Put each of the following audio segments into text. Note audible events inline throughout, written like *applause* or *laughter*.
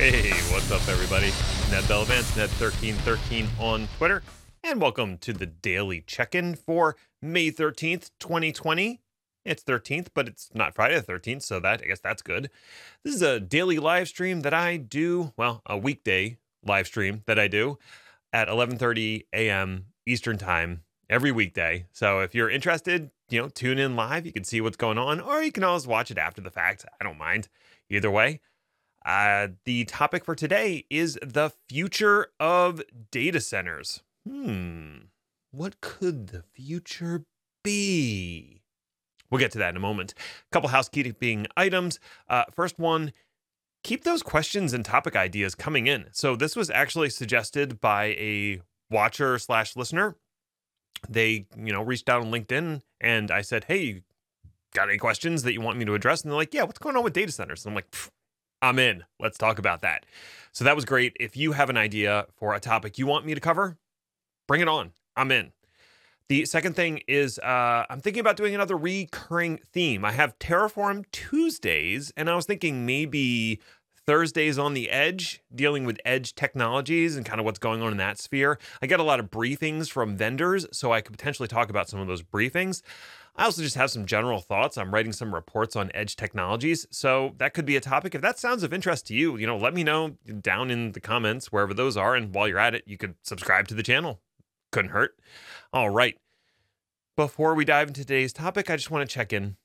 Hey, what's up, everybody? Ned Bellavance, Ned1313 on Twitter, and welcome to the daily check in for May 13th, 2020. It's 13th, but it's not Friday the 13th, so that I guess that's good. This is a daily live stream that I do, well, a weekday live stream that I do at 11:30 a.m. Eastern Time every weekday. So if you're interested, you know, tune in live. You can see what's going on, or you can always watch it after the fact. I don't mind either way. Uh, the topic for today is the future of data centers. Hmm, what could the future be? We'll get to that in a moment. A couple housekeeping items. Uh, first one, keep those questions and topic ideas coming in. So this was actually suggested by a watcher slash listener. They, you know, reached out on LinkedIn and I said, "Hey, got any questions that you want me to address?" And they're like, "Yeah, what's going on with data centers?" And I'm like, I'm in. Let's talk about that. So that was great. If you have an idea for a topic you want me to cover, bring it on. I'm in. The second thing is uh, I'm thinking about doing another recurring theme. I have Terraform Tuesdays, and I was thinking maybe Thursdays on the edge, dealing with edge technologies and kind of what's going on in that sphere. I get a lot of briefings from vendors, so I could potentially talk about some of those briefings. I also just have some general thoughts. I'm writing some reports on edge technologies, so that could be a topic. If that sounds of interest to you, you know, let me know down in the comments wherever those are. And while you're at it, you could subscribe to the channel. Couldn't hurt. All right. Before we dive into today's topic, I just want to check in.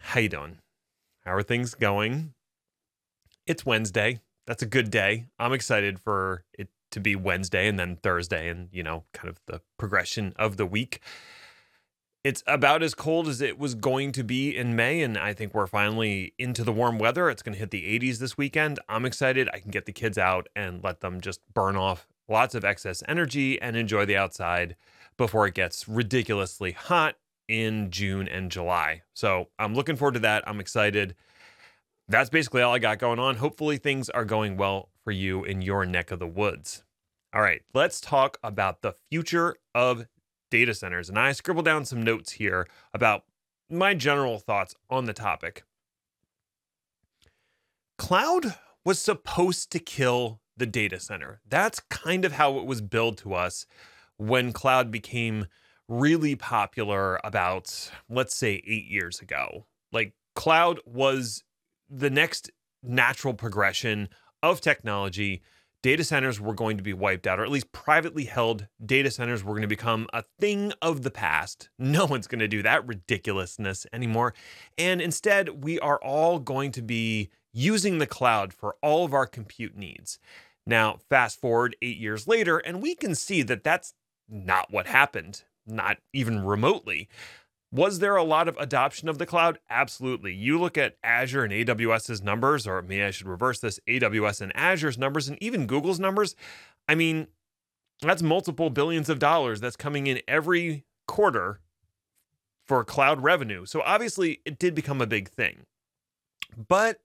How you doing? How are things going? It's Wednesday. That's a good day. I'm excited for it to be Wednesday and then Thursday and, you know, kind of the progression of the week. It's about as cold as it was going to be in May, and I think we're finally into the warm weather. It's going to hit the 80s this weekend. I'm excited. I can get the kids out and let them just burn off lots of excess energy and enjoy the outside before it gets ridiculously hot in June and July. So I'm looking forward to that. I'm excited. That's basically all I got going on. Hopefully, things are going well for you in your neck of the woods. All right, let's talk about the future of data centers. And I scribbled down some notes here about my general thoughts on the topic. Cloud was supposed to kill the data center. That's kind of how it was billed to us when cloud became really popular about, let's say, eight years ago. Like, cloud was the next natural progression of technology data centers were going to be wiped out, or at least privately held data centers were going to become a thing of the past. *laughs* No one's going to do that ridiculousness anymore. And instead, we are all going to be using the cloud for all of our compute needs. Now, fast forward eight years later, and we can see that that's not what happened, not even remotely. Was there a lot of adoption of the cloud? Absolutely. You look at Azure and AWS's numbers, or maybe I should reverse this AWS and Azure's numbers, and even Google's numbers. I mean, that's multiple billions of dollars that's coming in every quarter for cloud revenue. So obviously, it did become a big thing. But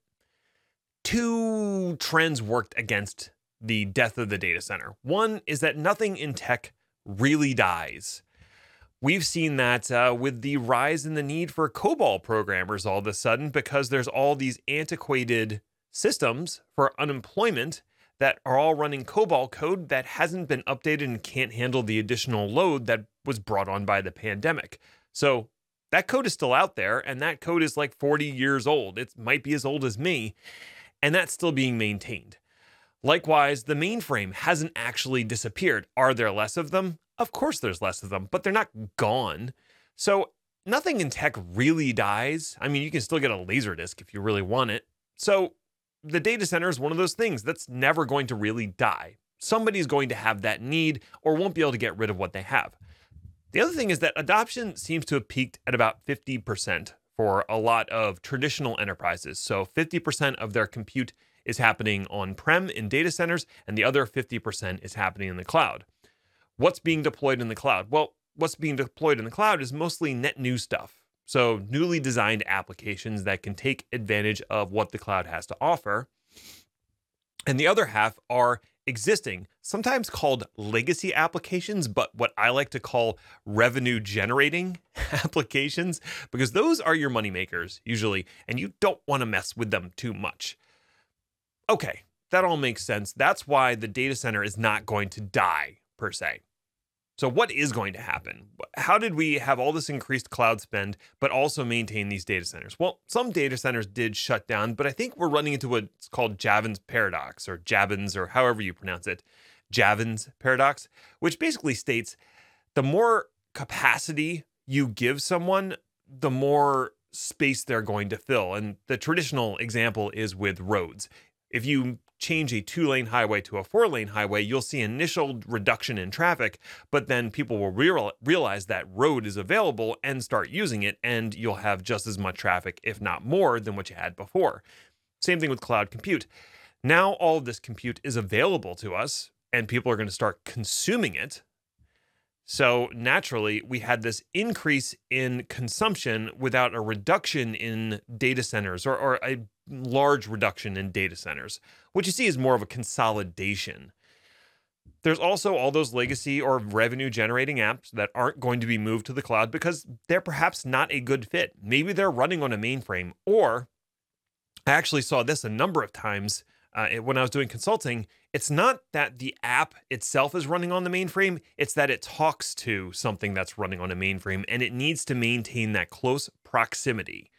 two trends worked against the death of the data center. One is that nothing in tech really dies. We've seen that uh, with the rise in the need for COBOL programmers all of a sudden because there's all these antiquated systems for unemployment that are all running COBOL code that hasn't been updated and can't handle the additional load that was brought on by the pandemic. So that code is still out there, and that code is like 40 years old. It might be as old as me, and that's still being maintained. Likewise, the mainframe hasn't actually disappeared. Are there less of them? Of course, there's less of them, but they're not gone. So nothing in tech really dies. I mean, you can still get a laser disc if you really want it. So the data center is one of those things that's never going to really die. Somebody's going to have that need or won't be able to get rid of what they have. The other thing is that adoption seems to have peaked at about 50% for a lot of traditional enterprises. So 50% of their compute is happening on prem in data centers, and the other 50% is happening in the cloud. What's being deployed in the cloud? Well, what's being deployed in the cloud is mostly net new stuff. So, newly designed applications that can take advantage of what the cloud has to offer. And the other half are existing, sometimes called legacy applications, but what I like to call revenue generating *laughs* applications, because those are your money makers usually, and you don't want to mess with them too much. Okay, that all makes sense. That's why the data center is not going to die per se. So, what is going to happen? How did we have all this increased cloud spend, but also maintain these data centers? Well, some data centers did shut down, but I think we're running into what's called Javin's paradox or Javins or however you pronounce it. Javin's paradox, which basically states the more capacity you give someone, the more space they're going to fill. And the traditional example is with roads. If you change a two lane highway to a four lane highway, you'll see initial reduction in traffic, but then people will real, realize that road is available and start using it, and you'll have just as much traffic, if not more, than what you had before. Same thing with cloud compute. Now, all of this compute is available to us, and people are going to start consuming it. So, naturally, we had this increase in consumption without a reduction in data centers or, or a large reduction in data centers. What you see is more of a consolidation. There's also all those legacy or revenue generating apps that aren't going to be moved to the cloud because they're perhaps not a good fit. Maybe they're running on a mainframe, or I actually saw this a number of times uh, when I was doing consulting. It's not that the app itself is running on the mainframe, it's that it talks to something that's running on a mainframe and it needs to maintain that close proximity.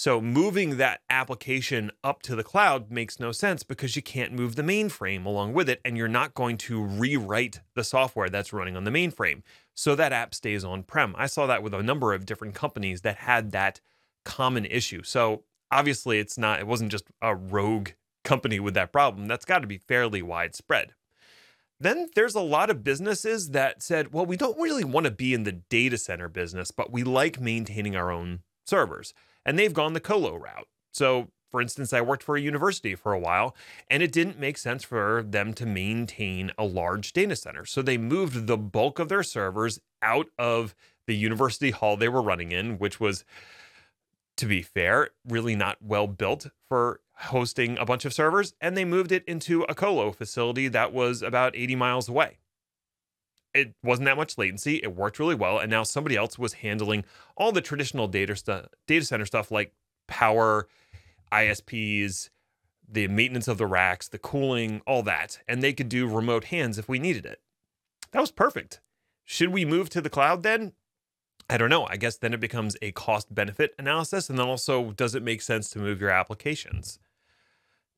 So moving that application up to the cloud makes no sense because you can't move the mainframe along with it, and you're not going to rewrite the software that's running on the mainframe. So that app stays on prem. I saw that with a number of different companies that had that common issue. So obviously, it's not, it wasn't just a rogue company with that problem. That's got to be fairly widespread. Then there's a lot of businesses that said, well, we don't really want to be in the data center business, but we like maintaining our own servers and they've gone the colo route. So, for instance, I worked for a university for a while, and it didn't make sense for them to maintain a large data center. So they moved the bulk of their servers out of the university hall they were running in, which was, to be fair, really not well built for hosting a bunch of servers. And they moved it into a colo facility that was about 80 miles away it wasn't that much latency. It worked really well, and now somebody else was handling all the traditional data data center stuff like power, ISPs, the maintenance of the racks, the cooling, all that, and they could do remote hands if we needed it. That was perfect. Should we move to the cloud then? I don't know. I guess then it becomes a cost benefit analysis, and then also does it make sense to move your applications?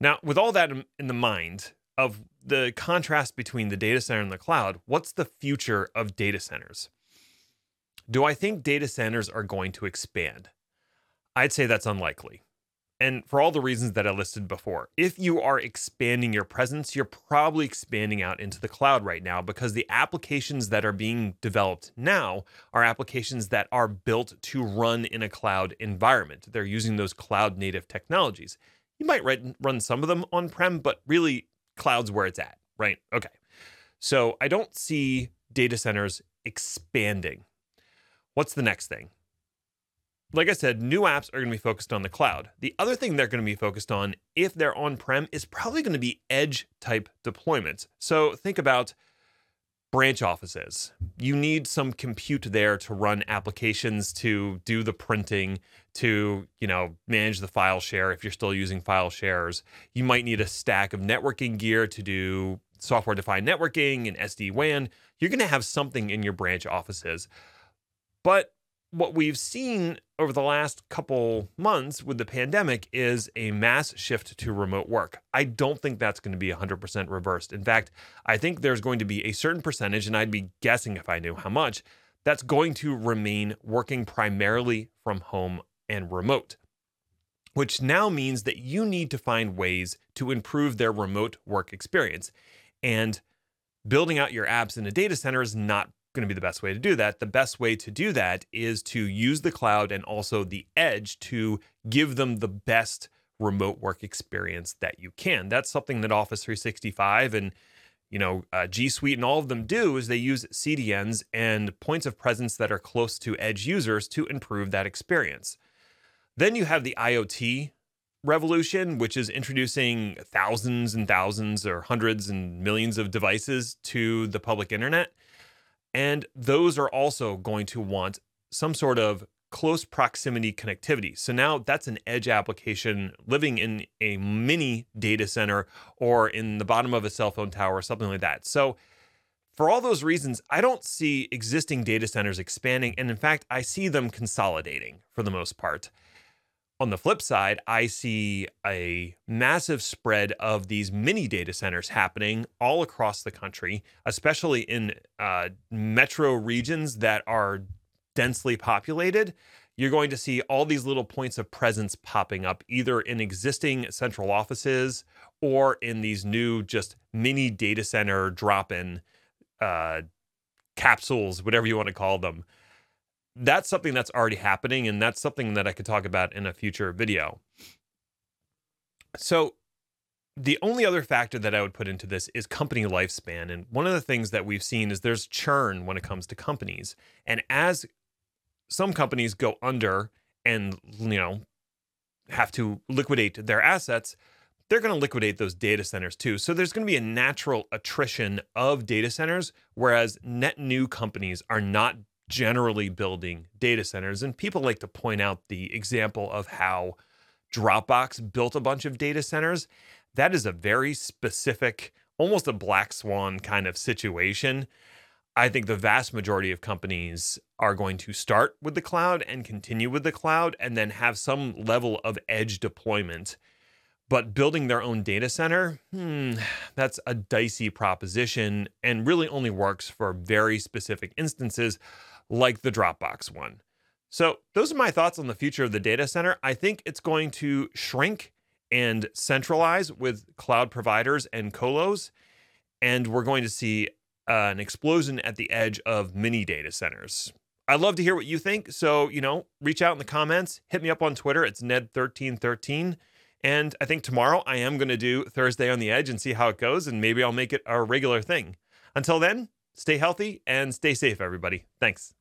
Now, with all that in the mind, of the contrast between the data center and the cloud, what's the future of data centers? Do I think data centers are going to expand? I'd say that's unlikely. And for all the reasons that I listed before, if you are expanding your presence, you're probably expanding out into the cloud right now because the applications that are being developed now are applications that are built to run in a cloud environment. They're using those cloud native technologies. You might run some of them on prem, but really cloud's where it's at, right? Okay. So I don't see data centers expanding. What's the next thing? Like I said, new apps are going to be focused on the cloud. The other thing they're going to be focused on, if they're on prem, is probably going to be edge type deployments. So think about branch offices. You need some compute there to run applications, to do the printing, to, you know, manage the file share if you're still using file shares. You might need a stack of networking gear to do software defined networking and SD-WAN. You're going to have something in your branch offices. But what we've seen over the last couple months with the pandemic is a mass shift to remote work. I don't think that's going to be 100% reversed. In fact, I think there's going to be a certain percentage, and I'd be guessing if I knew how much, that's going to remain working primarily from home and remote, which now means that you need to find ways to improve their remote work experience. And building out your apps in a data center is not going to be the best way to do that. The best way to do that is to use the cloud and also the edge to give them the best remote work experience that you can. That's something that Office 365 and you know uh, G Suite and all of them do is they use CDNs and points of presence that are close to edge users to improve that experience. Then you have the IoT revolution, which is introducing thousands and thousands or hundreds and millions of devices to the public internet. And those are also going to want some sort of close proximity connectivity. So now that's an edge application living in a mini data center or in the bottom of a cell phone tower or something like that. So for all those reasons, I don't see existing data centers expanding. And in fact, I see them consolidating for the most part. On the flip side, I see a massive spread of these mini data centers happening all across the country, especially in uh, metro regions that are densely populated. You're going to see all these little points of presence popping up either in existing central offices or in these new, just mini data center drop in uh, capsules, whatever you want to call them. That's something that's already happening, and that's something that I could talk about in a future video. So, the only other factor that I would put into this is company lifespan. And one of the things that we've seen is there's churn when it comes to companies. And as some companies go under and, you know, have to liquidate their assets, they're going to liquidate those data centers too. So there's going to be a natural attrition of data centers, whereas net new companies are not generally building data centers. And people like to point out the example of how Dropbox built a bunch of data centers. That is a very specific, almost a black swan kind of situation. I think the vast majority of companies are going to start with the cloud and continue with the cloud and then have some level of edge deployment but building their own data center, hmm, that's a dicey proposition and really only works for very specific instances like the Dropbox one. So, those are my thoughts on the future of the data center. I think it's going to shrink and centralize with cloud providers and colos. And we're going to see uh, an explosion at the edge of mini data centers. I'd love to hear what you think. So, you know, reach out in the comments, hit me up on Twitter. It's Ned1313. And I think tomorrow I am going to do Thursday on the Edge and see how it goes, and maybe I'll make it a regular thing. Until then, stay healthy and stay safe, everybody. Thanks.